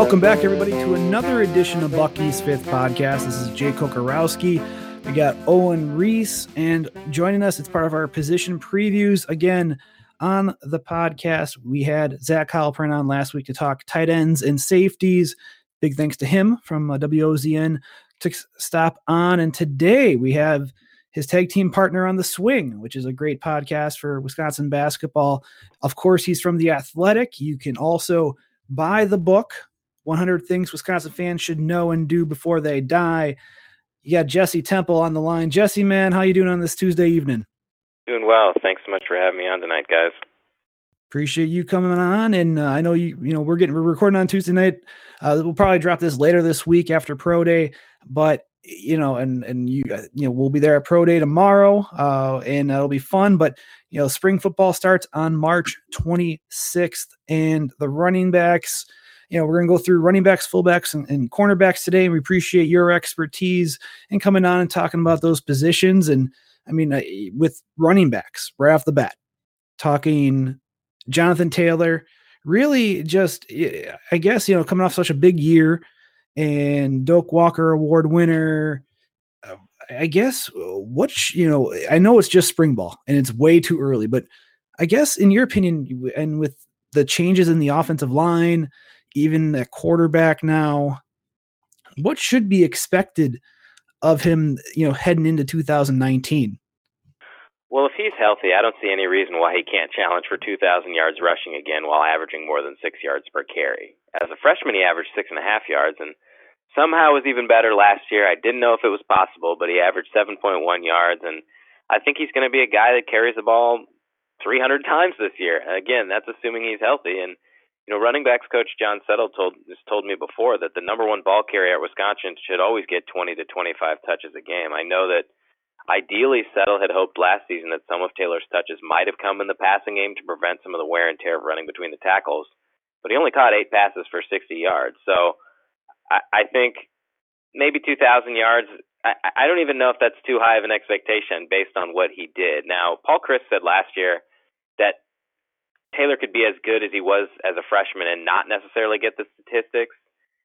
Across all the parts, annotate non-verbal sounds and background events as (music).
Welcome back, everybody, to another edition of Bucky's Fifth Podcast. This is Jay Kocorowski. We got Owen Riese, and joining us, it's part of our position previews. Again, on the podcast, we had Zach Heilprin on last week to talk tight ends and safeties. Big thanks to him from uh, WOZN to stop on. And today we have his tag team partner on the swing, which is a great podcast for Wisconsin basketball. Of course, he's from the Athletic. You can also buy the book 100 Things Wisconsin Fans Should Know and Do Before They Die. You got Jesse Temple on the line. Jesse, man, how you doing on this Tuesday evening? Doing well. Thanks so much for having me on tonight, guys. Appreciate you coming on, and uh, I know you. You know we're getting we're recording on Tuesday night. Uh, we'll probably drop this later this week after Pro Day, but you know, and and you uh, you know we'll be there at Pro Day tomorrow, uh, and that'll be fun. But you know, spring football starts on March 26th, and the running backs. You know, we're going to go through running backs, fullbacks, and, and cornerbacks today. And we appreciate your expertise and coming on and talking about those positions. And I mean, uh, with running backs right off the bat, talking Jonathan Taylor, really just, I guess, you know, coming off such a big year and Doak Walker Award winner. uh, I guess uh, what, you know, I know it's just spring ball and it's way too early, but I guess in your opinion, and with the changes in the offensive line, even the quarterback now, what should be expected of him, you know, heading into 2019? Well, if he's healthy, I don't see any reason why he can't challenge for 2,000 yards rushing again while averaging more than six yards per carry. As a freshman, he averaged six and a half yards, and somehow was even better last year. I didn't know if it was possible, but he averaged 7.1 yards, and I think he's going to be a guy that carries the ball 300 (laughs) times this year. Again, that's assuming he's healthy. And you know, running backs coach John Settle told has told me before that the number one ball carrier at Wisconsin should always get 20 to 25 touches a game. I know that ideally Settle had hoped last season that some of Taylor's touches might have come in the passing game to prevent some of the wear and tear of running between the tackles, but he only caught eight passes for 60 yards. So I, I think maybe 2,000 yards. I, I don't even know if that's too high of an expectation based on what he did. Now, Paul Chryst said last year that Taylor could be as good as he was as a freshman and not necessarily get the statistics.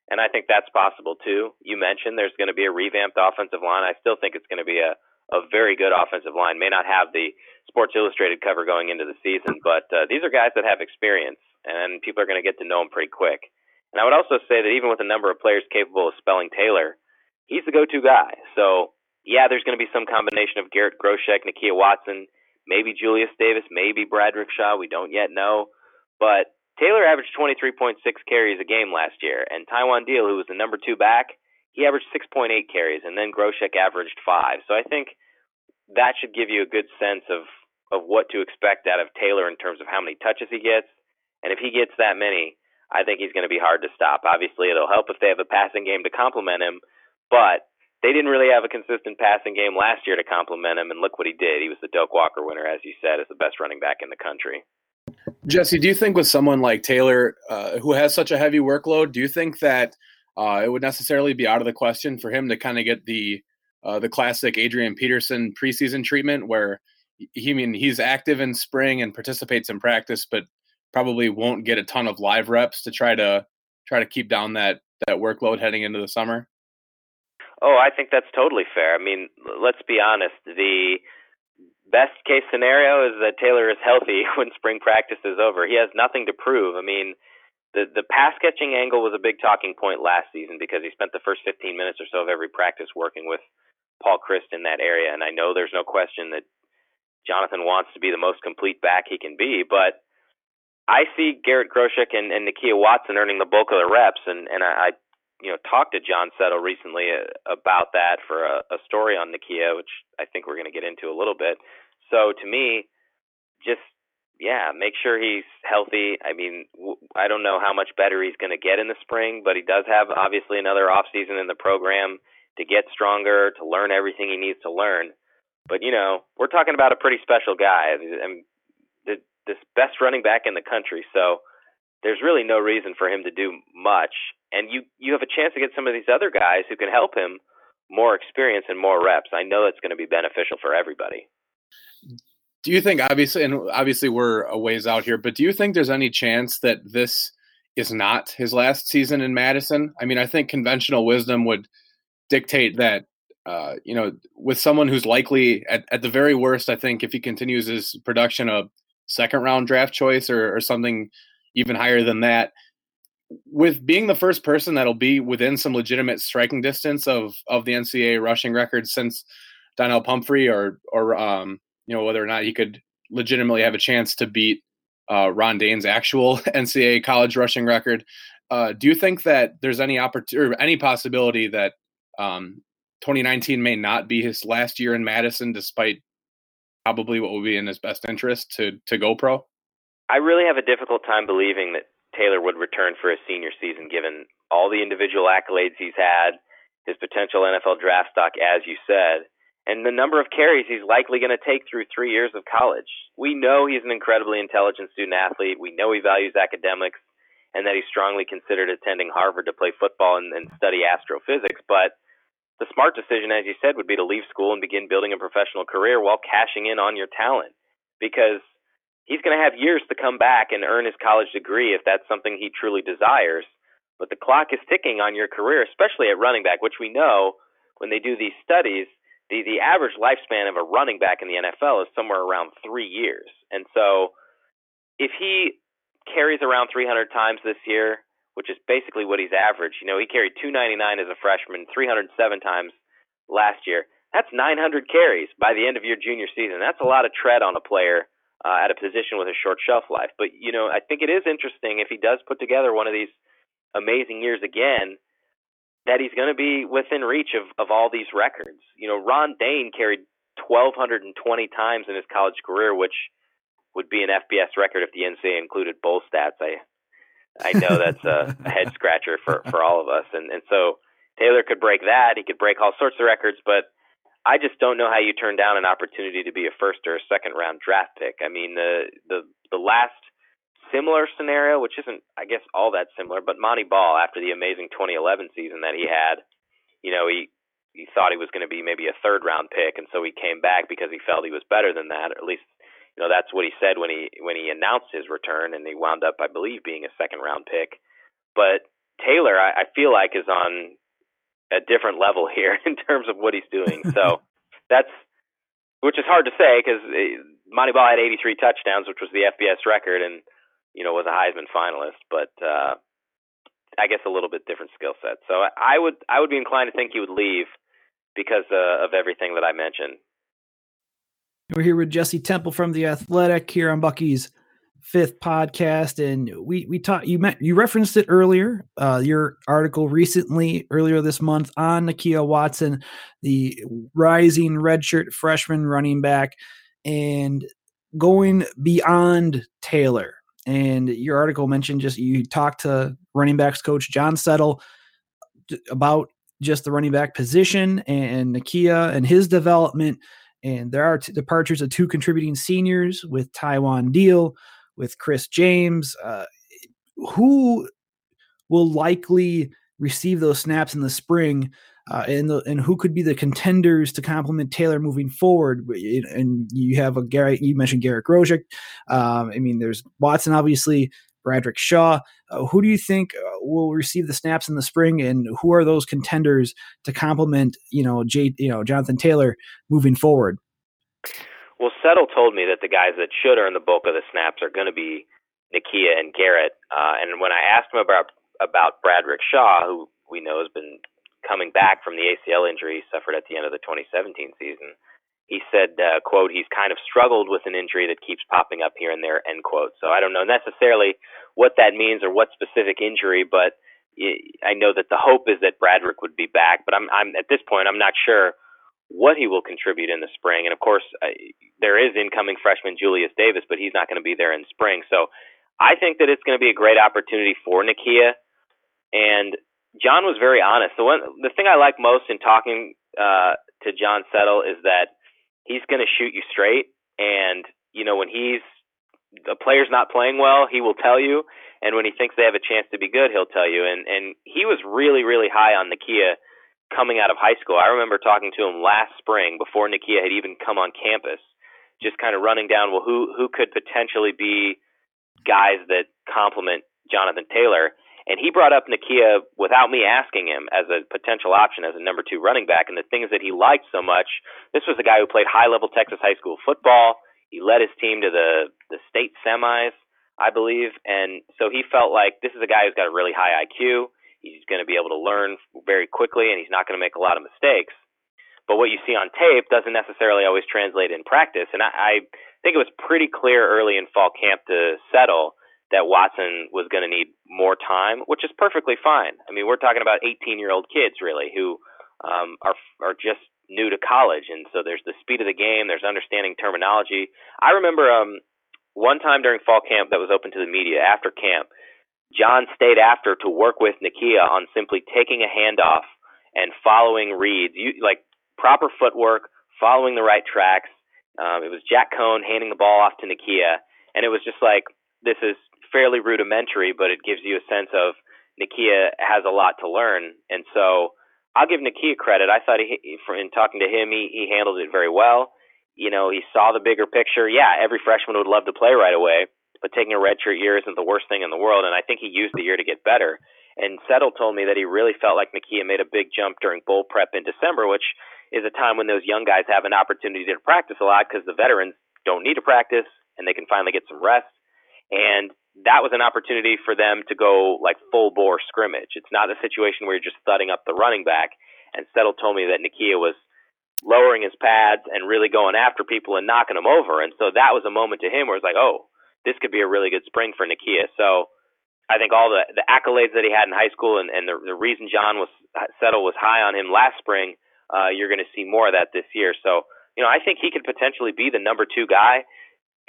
And I think that's possible too. You mentioned there's going to be a revamped offensive line. I still think it's going to be a, a very good offensive line. May not have the Sports Illustrated cover going into the season, but uh, these are guys that have experience, and people are going to get to know them pretty quick. And I would also say that even with a number of players capable of spelling Taylor, he's the go-to guy. So yeah, there's going to be some combination of Garrett Groshek, Nakia Watson, maybe Julius Davis, maybe Bradrick Shaw. We don't yet know, but Taylor averaged 23.6 carries a game last year, and Taiwan Deal, who was the number two back, he averaged 6.8 carries, and then Groshek averaged five. So I think that should give you a good sense of of what to expect out of Taylor in terms of how many touches he gets, and if he gets that many, I think he's going to be hard to stop. Obviously, it'll help if they have a passing game to complement him, but they didn't really have a consistent passing game last year to complement him, and look what he did. He was the Doak Walker winner, as you said, as the best running back in the country. Jesse, do you think with someone like Taylor, uh, who has such a heavy workload, do you think that uh, it would necessarily be out of the question for him to kind of get the uh, the classic Adrian Peterson preseason treatment, where he I mean he's active in spring and participates in practice, but probably won't get a ton of live reps to try to try to keep down that that workload heading into the summer? Oh, I think that's totally fair. I mean, let's be honest. The best case scenario is that Taylor is healthy (laughs) when spring practice is over. He has nothing to prove. I mean, the the pass catching angle was a big talking point last season because he spent the first 15 minutes or so of every practice working with Paul Chryst in that area, and I know there's no question that Jonathan wants to be the most complete back he can be, but I see Garrett Groshek and, and Nakia Watson earning the bulk of the reps, and and I, I you know talked to John Settle recently uh, about that for a, a story on Nakia, which I think we're going to get into a little bit. So to me, just yeah, make sure he's healthy. I mean, I don't know how much better he's going to get in the spring, but he does have obviously another off season in the program to get stronger, to learn everything he needs to learn. But you know, we're talking about a pretty special guy. Mean, this best running back in the country, so there's really no reason for him to do much. And you you have a chance to get some of these other guys who can help him more experience and more reps. I know that's going to be beneficial for everybody do you think obviously and obviously we're a ways out here but do you think there's any chance that this is not his last season in madison i mean i think conventional wisdom would dictate that uh, you know with someone who's likely at, at the very worst i think if he continues his production a second round draft choice or, or something even higher than that with being the first person that'll be within some legitimate striking distance of of the ncaa rushing record since donnel pumphrey or or um, you know whether or not he could legitimately have a chance to beat uh, Ron Dayne's actual (laughs) NCAA college rushing record. Uh, do you think that there's any opportunity, any possibility that um, 2019 may not be his last year in Madison, despite probably what would be in his best interest to to go pro? I really have a difficult time believing that Taylor would return for a senior season, given all the individual accolades he's had, his potential NFL draft stock, as you said, and the number of carries he's likely going to take through three years of college. We know he's an incredibly intelligent student athlete. We know he values academics and that he's strongly considered attending Harvard to play football and, and study astrophysics. But the smart decision, as you said, would be to leave school and begin building a professional career while cashing in on your talent because he's going to have years to come back and earn his college degree if that's something he truly desires. But the clock is ticking on your career, especially at running back, which we know when they do these studies – the the average lifespan of a running back in the NFL is somewhere around three years. And so, if he carries around 300 times this year, which is basically what he's averaged, you know, he carried 299 as a freshman, 307 times last year. That's 900 carries by the end of your junior season. That's a lot of tread on a player uh, at a position with a short shelf life. But you know, I think it is interesting if he does put together one of these amazing years again that he's going to be within reach of, of all these records. You know, Ron Dayne carried 1,220 times in his college career, which would be an FBS record if the NCAA included bowl stats. I I know that's a, a (laughs) head scratcher for, for all of us. And, and so Taylor could break that. He could break all sorts of records, but I just don't know how you turn down an opportunity to be a first or a second round draft pick. I mean, the the the last similar scenario, which isn't, I guess, all that similar, but Montee Ball, after the amazing 2011 season that he had, you know, he he thought he was going to be maybe a third round pick, and so he came back because he felt he was better than that, or at least, you know, that's what he said when he when he announced his return, and he wound up, I believe, being a second round pick. But Taylor, I, I feel like, is on a different level here (laughs) in terms of what he's doing. So that's which is hard to say because eh, Montee Ball had 83 touchdowns, which was the FBS record, and you know, was a Heisman finalist, but uh, I guess a little bit different skill set. So I would I would be inclined to think he would leave because uh, of everything that I mentioned. We're here with Jesse Temple from the Athletic here on Bucky's fifth podcast, and we we talked. You met you referenced it earlier. Uh, your article recently earlier this month on Nakia Watson, the rising redshirt freshman running back, and going beyond Taylor and your article mentioned just you talked to running backs coach John Settle about just the running back position and Nakia and his development. And there are t- departures of two contributing seniors with Taiwan Deal, with Chris James, uh, who will likely receive those snaps in the spring uh, and the, and who could be the contenders to complement Taylor moving forward. And you have a Garrett, you mentioned Garrett Groshek. Um, I mean, there's Watson, obviously, Bradrick Shaw. Uh, who do you think uh, will receive the snaps in the spring, and who are those contenders to complement, you know, Jay, you know, Jonathan Taylor moving forward? Well, Settle told me that the guys that should earn the bulk of the snaps are going to be Nakia and Garrett. Uh, and when I asked him about about Bradrick Shaw, who we know has been coming back from the ACL injury suffered at the end of the 2017 season, he said, uh, "quote He's kind of struggled with an injury that keeps popping up here and there." End quote. So I don't know necessarily what that means or what specific injury, but I know that the hope is that Bradrick would be back. But I'm, I'm at this point, I'm not sure what he will contribute in the spring. And of course, uh, there is incoming freshman Julius Davis, but he's not going to be there in spring. So I think that it's going to be a great opportunity for Nakia. And John was very honest. The one, the thing I like most in talking uh, to John Settle is that he's going to shoot you straight. And you know, when he's a player's not playing well, he will tell you. And when he thinks they have a chance to be good, he'll tell you. And and he was really really high on Nakia coming out of high school. I remember talking to him last spring before Nakia had even come on campus, just kind of running down well who who could potentially be guys that complement Jonathan Taylor. And he brought up Nakia without me asking him as a potential option as a number two running back. And the things that he liked so much, this was a guy who played high level Texas high school football. He led his team to the the state semis, I believe, and so he felt like this is a guy who's got a really high IQ. He's going to be able to learn very quickly, and he's not going to make a lot of mistakes. But what you see on tape doesn't necessarily always translate in practice. And I, I think it was pretty clear early in fall camp to settle that Watson was going to need more time, which is perfectly fine. I mean, we're talking about 18 year old kids really who um, are are just new to college, and so there's the speed of the game, there's understanding terminology. I remember um, one time during fall camp that was open to the media after camp, John stayed after to work with Nakia on simply taking a handoff and following reads, you, like proper footwork, following the right tracks. Um, it was Jack Coan handing the ball off to Nakia, and it was just like this is fairly rudimentary, but it gives you a sense of Nakia has a lot to learn, and so I'll give Nakia credit. I thought he, in talking to him, he, he handled it very well. You know, he saw the bigger picture. Yeah, every freshman would love to play right away, but taking a redshirt year isn't the worst thing in the world. And I think he used the year to get better. And Settle told me that he really felt like Nakia made a big jump during bowl prep in December, which is a time when those young guys have an opportunity to practice a lot because the veterans don't need to practice and they can finally get some rest. And that was an opportunity for them to go like full bore scrimmage. It's not a situation where you're just thudding up the running back. And Settle told me that Nakia was lowering his pads and really going after people and knocking them over. And so that was a moment to him where it's like, oh, this could be a really good spring for Nakia. So I think all the, the accolades that he had in high school and, and the, the reason John was Settle was high on him last spring, uh, you're going to see more of that this year. So, you know, I think he could potentially be the number two guy.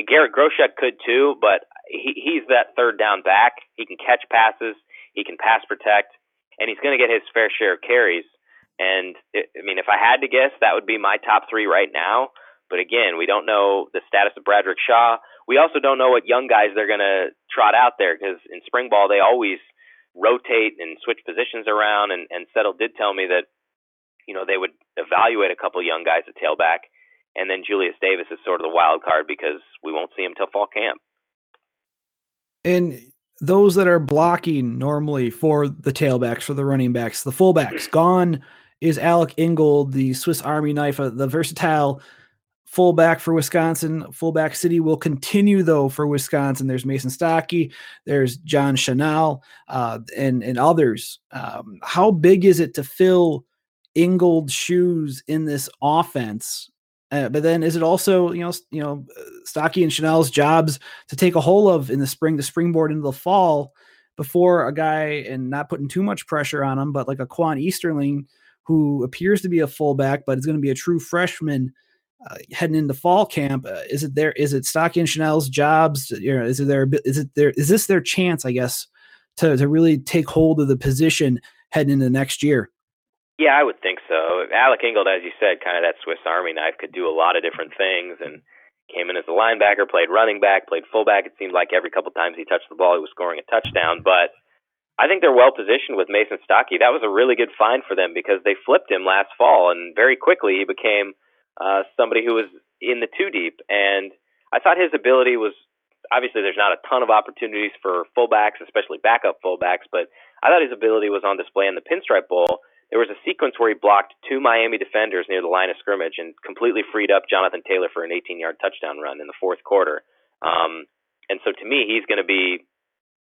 Garrett Groshek could too, but he, he's that third down back. He can catch passes, he can pass protect, and he's going to get his fair share of carries. And it, I mean, if I had to guess, that would be my top three right now. But again, we don't know the status of Bradrick Shaw. We also don't know what young guys they're going to trot out there because in spring ball they always rotate and switch positions around. And, and Settle did tell me that you know they would evaluate a couple young guys at tailback, and then Julius Davis is sort of the wild card because we won't see him till fall camp. And those that are blocking normally for the tailbacks, for the running backs, the fullbacks, (clears throat) gone is Alec Ingold, the Swiss Army knife, uh, the versatile fullback for Wisconsin. Fullback City will continue though for Wisconsin. There's Mason Stokke, there's John Chenal, uh, and and others. Um, how big is it to fill Ingold's shoes in this offense? Uh, but then is it also you know you know Stokke and Chenal's jobs to take a hold of in the spring, the springboard into the fall, before a guy and not putting too much pressure on him, but like a Quan Easterling who appears to be a fullback, but is going to be a true freshman uh, heading into fall camp. Uh, is it there? Is it Stokke and Chenal's jobs? You know, is it there? Is it there? Is this their chance? I guess to to really take hold of the position heading into next year. Yeah, I would think so. Alec Ingold, as you said, kind of that Swiss Army knife, could do a lot of different things, and came in as a linebacker, played running back, played fullback. It seemed like every couple times he touched the ball, he was scoring a touchdown. But I think they're well positioned with Mason Stokke. That was a really good find for them because they flipped him last fall, and very quickly he became uh, somebody who was in the two deep. And I thought his ability was obviously there's not a ton of opportunities for fullbacks, especially backup fullbacks, but I thought his ability was on display in the Pinstripe Bowl there was a sequence where he blocked two Miami defenders near the line of scrimmage and completely freed up Jonathan Taylor for an 18-yard touchdown run in the fourth quarter. Um, and so to me, he's going to be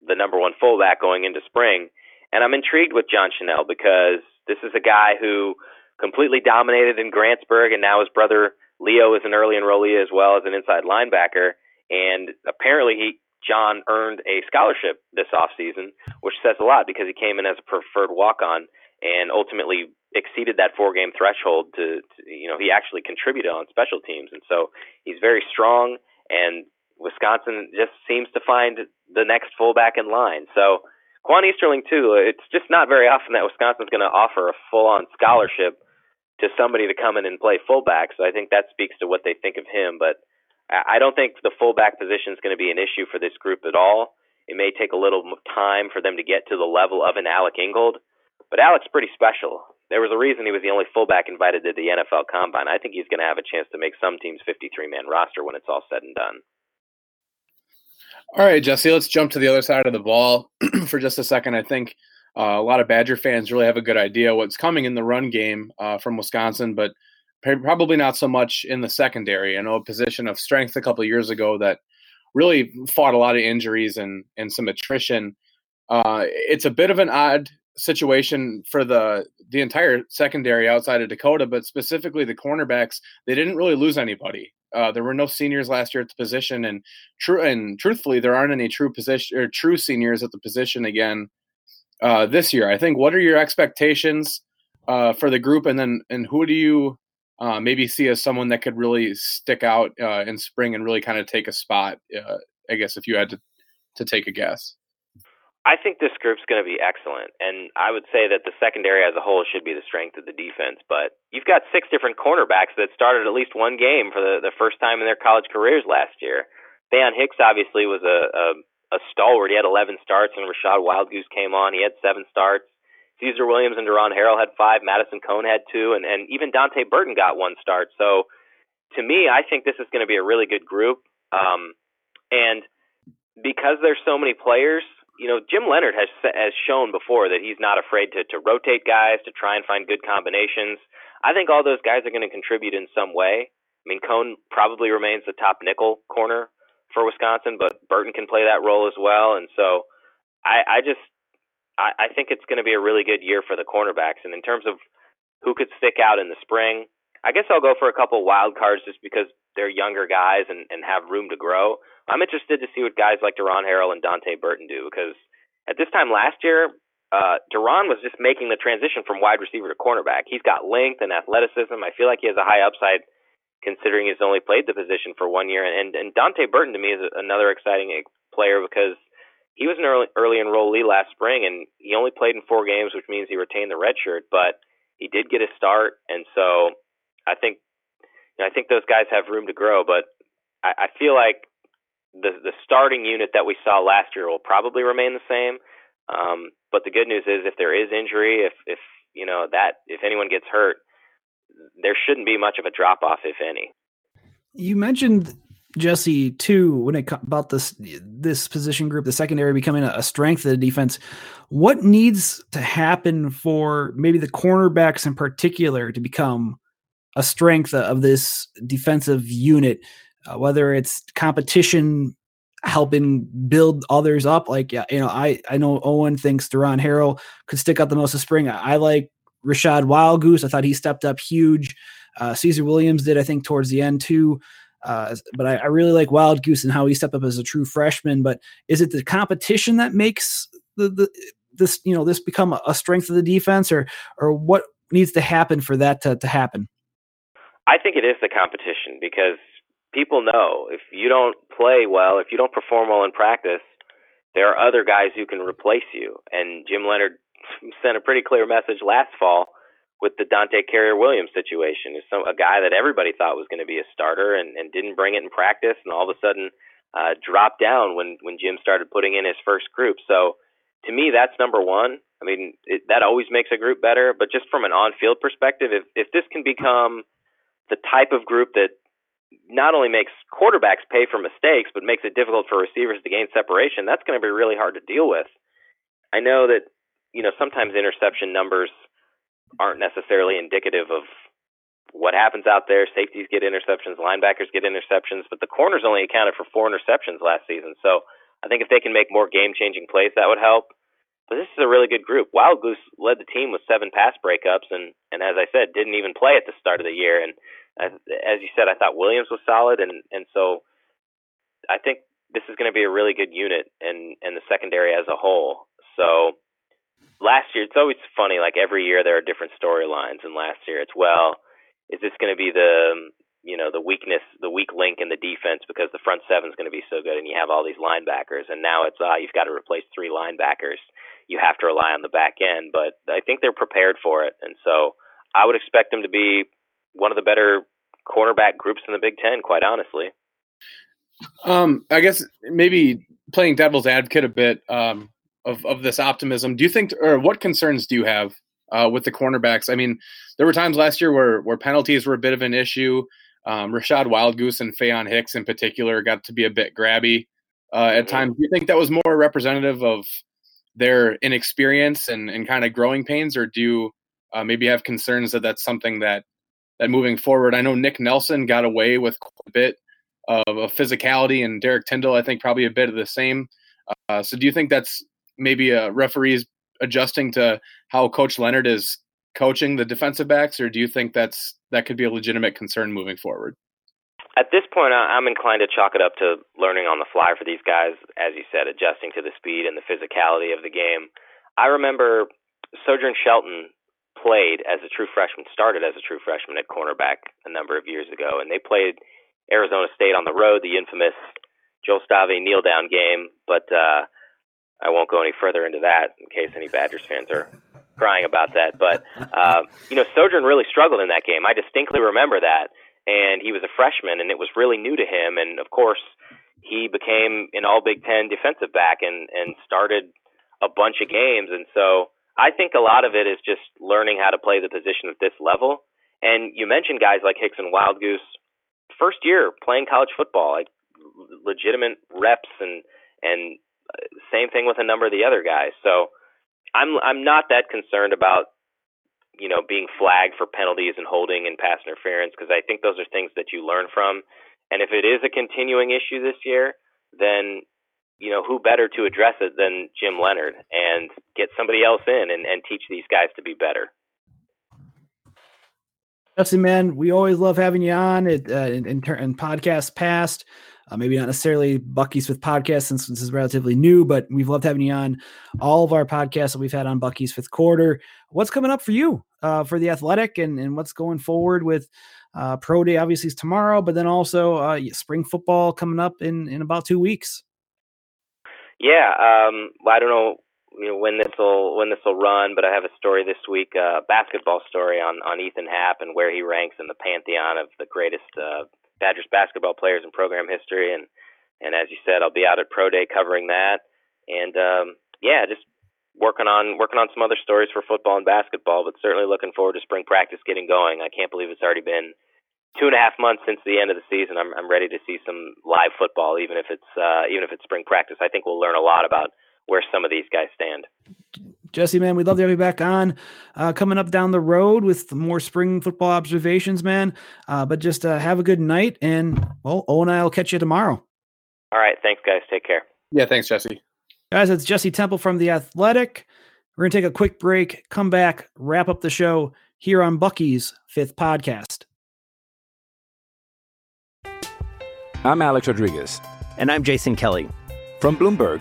the number one fullback going into spring. And I'm intrigued with John Chenal because this is a guy who completely dominated in Grantsburg, and now his brother Leo is an early enrollee as well as an inside linebacker. And apparently, he John earned a scholarship this offseason, which says a lot because he came in as a preferred walk on and ultimately exceeded that four game threshold to, to, you know he actually contributed on special teams and so he's very strong and Wisconsin just seems to find the next fullback in line so Quan Easterling too it's just not very often that Wisconsin's going to offer a full on scholarship to somebody to come in and play fullback so I think that speaks to what they think of him but I don't think the fullback position is going to be an issue for this group at all it may take a little time for them to get to the level of an Alec Ingold but Alec's pretty special. There was a reason he was the only fullback invited to the NFL Combine. I think he's going to have a chance to make some team's 53 man roster when it's all said and done. All right, Jesse, let's jump to the other side of the ball (clears throat) for just a second. I think a lot of Badger fans really have a good idea what's coming in the run game uh, from Wisconsin, but probably not so much in the secondary. I know a position of strength a couple years ago that really fought a lot of injuries and, and some attrition. Uh, it's a bit of an odd situation for the the entire secondary outside of Dakota, but specifically the cornerbacks, they didn't really lose anybody. Uh, there were no seniors last year at the position, and true and truthfully, there aren't any true position or true seniors at the position again uh, this year. I think. What are your expectations uh, for the group, and then and who do you uh, maybe see as someone that could really stick out uh, in spring and really kind of take a spot? Uh, I guess if you had to to take a guess. I think this group's going to be excellent, and I would say that the secondary as a whole should be the strength of the defense. But you've got six different cornerbacks that started at least one game for the, the first time in their college careers last year. Faion Hicks obviously was a, a a stalwart. He had 11 starts, and Rachad Wildgoose came on. He had seven starts. Caesar Williams and Deron Harrell had five. Madison Cone had two, and and even Donte Burton got one start. So, to me, I think this is going to be a really good group. Um, and because there's so many players, you know, Jim Leonhard has has shown before that he's not afraid to to rotate guys to try and find good combinations. I think all those guys are going to contribute in some way. I mean, Cone probably remains the top nickel corner for Wisconsin, but Burton can play that role as well. And so, I, I just I, I think it's going to be a really good year for the cornerbacks. And in terms of who could stick out in the spring, I guess I'll go for a couple wild cards just because they're younger guys and, and have room to grow. I'm interested to see what guys like Deron Harrell and Donte Burton do because at this time last year, uh, Deron was just making the transition from wide receiver to cornerback. He's got length and athleticism. I feel like he has a high upside considering he's only played the position for one year. And, and Donte Burton to me is another exciting player because he was an early, early enrollee last spring and he only played in four games, which means he retained the red shirt, but he did get a start. And so I think, you know, I think those guys have room to grow, but I, I feel like the the starting unit that we saw last year will probably remain the same. Um, but the good news is, if there is injury, if if you know that if anyone gets hurt, there shouldn't be much of a drop off, if any. You mentioned Jesse too when it about this this position group, the secondary becoming a, strength of the defense. What needs to happen for maybe the cornerbacks in particular to become a strength of this defensive unit? uh, whether it's competition helping build others up. Like, you know, I, I know Owen thinks Deron Harrell could stick out the most of spring. I, I like Rachad Wildgoose. I thought he stepped up huge. Uh, Caesar Williams did, I think, towards the end too. Uh, but I, I, really like Wildgoose and how he stepped up as a true freshman. But is it the competition that makes the, the this you know this become a strength of the defense, or or what needs to happen for that to, to happen? I think it is the competition because people know if you don't play well, if you don't perform well in practice, there are other guys who can replace you. And Jim Leonhard sent a pretty clear message last fall with the Dante Carrier Williams situation. Is some a guy that everybody thought was going to be a starter and, and didn't bring it in practice, and all of a sudden uh, dropped down when when Jim started putting in his first group. So to me, that's number one. I mean, it, that always makes a group better. But just from an on-field perspective, if if this can become the type of group that not only makes quarterbacks pay for mistakes, but makes it difficult for receivers to gain separation, that's going to be really hard to deal with. I know that, you know, sometimes interception numbers aren't necessarily indicative of what happens out there. Safeties get interceptions, linebackers get interceptions, but the corners only accounted for four interceptions last season. So I think if they can make more game changing plays, that would help. But this is a really good group. Wildgoose led the team with seven pass breakups, and and as I said, didn't even play at the start of the year. And as, as you said, I thought Williams was solid, and and so I think this is going to be a really good unit and and the secondary as a whole. So last year, it's always funny. Like every year, there are different storylines, and last year it's well, is this going to be the you know the weakness, the weak link in the defense because the front seven is going to be so good, and you have all these linebackers, and now it's ah, uh, you've got to replace three linebackers. You have to rely on the back end, but I think they're prepared for it, and so I would expect them to be one of the better cornerback groups in the Big Ten, quite honestly. Um, I guess maybe playing devil's advocate a bit um, of of this optimism. Do you think, or what concerns do you have uh, with the cornerbacks? I mean, there were times last year where where penalties were a bit of an issue. Um, Rachad Wildgoose and Faion Hicks in particular got to be a bit grabby uh, at times. Do you think that was more representative of their inexperience and, and kind of growing pains, or do you uh, maybe have concerns that that's something that that moving forward? I know Nick Nelson got away with a bit of, of physicality, and Derrick Tindal, I think, probably a bit of the same. Uh, so, do you think that's maybe a referees adjusting to how Coach Leonhard is coaching the defensive backs, or do you think that's that could be a legitimate concern moving forward? At this point, I'm inclined to chalk it up to learning on the fly for these guys, as you said, adjusting to the speed and the physicality of the game. I remember Sojourn Shelton played as a true freshman, started as a true freshman at cornerback a number of years ago, and they played Arizona State on the road, the infamous Joel Stave kneel down game. But uh, I won't go any further into that in case any Badgers fans are crying about that. But uh, you know, Sojourn really struggled in that game. I distinctly remember that, and he was a freshman, and it was really new to him. And of course, he became an All Big Ten defensive back and and started a bunch of games. And so I think a lot of it is just learning how to play the position at this level. And you mentioned guys like Hicks and Wildgoose, first year playing college football, like legitimate reps and and same thing with a number of the other guys. So I'm I'm not that concerned about you know being flagged for penalties and holding and pass interference because I think those are things that you learn from. And if it is a continuing issue this year, then you know who better to address it than Jim Leonhard and get somebody else in and, and teach these guys to be better. Jesse, man, we always love having you on it uh, in, in, in podcasts past. Uh, maybe not necessarily Bucky's Fifth Podcast since this is relatively new, but we've loved having you on all of our podcasts that we've had on Bucky's Fifth Quarter. What's coming up for you uh, for the athletic and, and what's going forward with uh, Pro Day? Obviously, is tomorrow, but then also uh, spring football coming up in, in about two weeks. Yeah, um, I don't know you know when this will when this will run, but I have a story this week, a uh, basketball story on on Ethan Happ and where he ranks in the pantheon of the greatest uh, Badgers basketball players in program history. And and as you said, I'll be out at Pro Day covering that. And um, yeah, just working on working on some other stories for football and basketball, but certainly looking forward to spring practice getting going. I can't believe it's already been two and a half months since the end of the season. I'm I'm ready to see some live football, even if it's uh, even if it's spring practice. I think we'll learn a lot about where some of these guys stand. Jesse, man, we'd love to have you back on uh, coming up down the road with more spring football observations, man. Uh, but just uh, have a good night, and well, Owen and I will catch you tomorrow. All right, thanks, guys. Take care. Yeah, thanks, Jesse. Guys, it's Jesse Temple from the Athletic. We're gonna take a quick break, come back, wrap up the show here on Bucky's fifth podcast. I'm Alex Rodriguez, and I'm Jason Kelly from Bloomberg.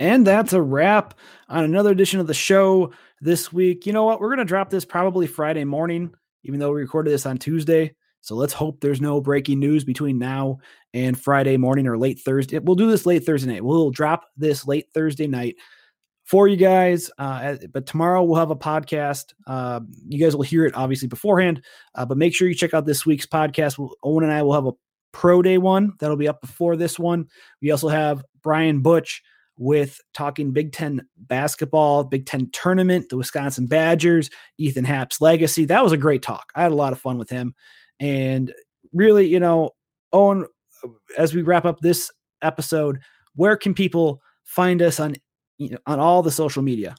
And that's a wrap on another edition of the show this week. You know what? We're going to drop this probably Friday morning, even though we recorded this on Tuesday. So let's hope there's no breaking news between now and Friday morning or late Thursday. We'll do this late Thursday night. We'll drop this late Thursday night. for you guys. Uh, but tomorrow we'll have a podcast. Uh, you guys will hear it obviously beforehand, uh, but make sure you check out this week's podcast. We'll, Owen and I will have a pro day one that'll be up before this one. We also have Brian Butch with talking Big Ten basketball, Big Ten tournament, the Wisconsin Badgers, Ethan Happ's legacy. That was a great talk. I had a lot of fun with him. And really, you know, Owen, as we wrap up this episode, where can people find us on you know, on all the social media?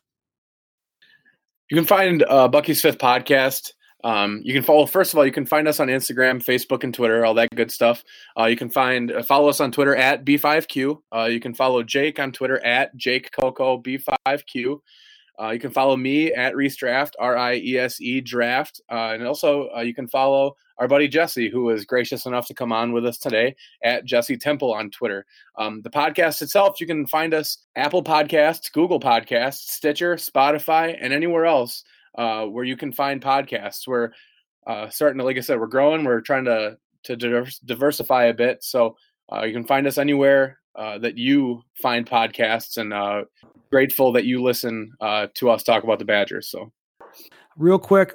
You can find uh, Bucky's Fifth Podcast. Um, you can follow. First of all, you can find us on Instagram, Facebook, and Twitter. All that good stuff. Uh, you can find uh, follow us on Twitter at B5Q. Uh, you can follow Jake on Twitter at Jake Coco B5Q. Uh, you can follow me at Riese Draft, R I E S E Draft. Uh, and also, uh, you can follow our buddy Jesse, who was gracious enough to come on with us today at Jesse Temple on Twitter. Um, the podcast itself, you can find us Apple Podcasts, Google Podcasts, Stitcher, Spotify, and anywhere else uh, where you can find podcasts. We're uh, starting to, like I said, we're growing. We're trying to to diversify a bit. So uh, you can find us anywhere uh, that you find podcasts, and uh, grateful that you listen uh, to us talk about the Badgers. So, real quick,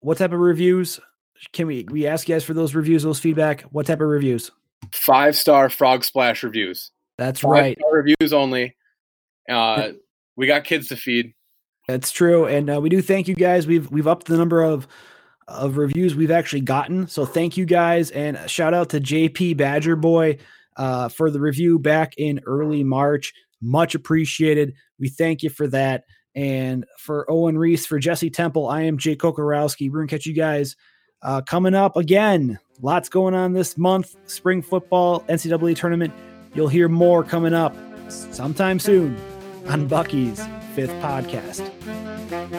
what type of reviews can we we ask you guys for those reviews, those feedback? What type of reviews? Five star frog splash reviews. That's Five right. reviews only. Uh, we got kids to feed. That's true, and uh, we do thank you guys. We've we've upped the number of of reviews we've actually gotten. So thank you guys, and shout out to JP Badger Boy uh, for the review back in early March. Much appreciated. We thank you for that. And for Owen Riese, for Jesse Temple, I am Jake Kocorowski. We're to catch you guys uh, coming up again. Lots going on this month. Spring football, NCAA tournament. You'll hear more coming up sometime soon on Bucky's podcast.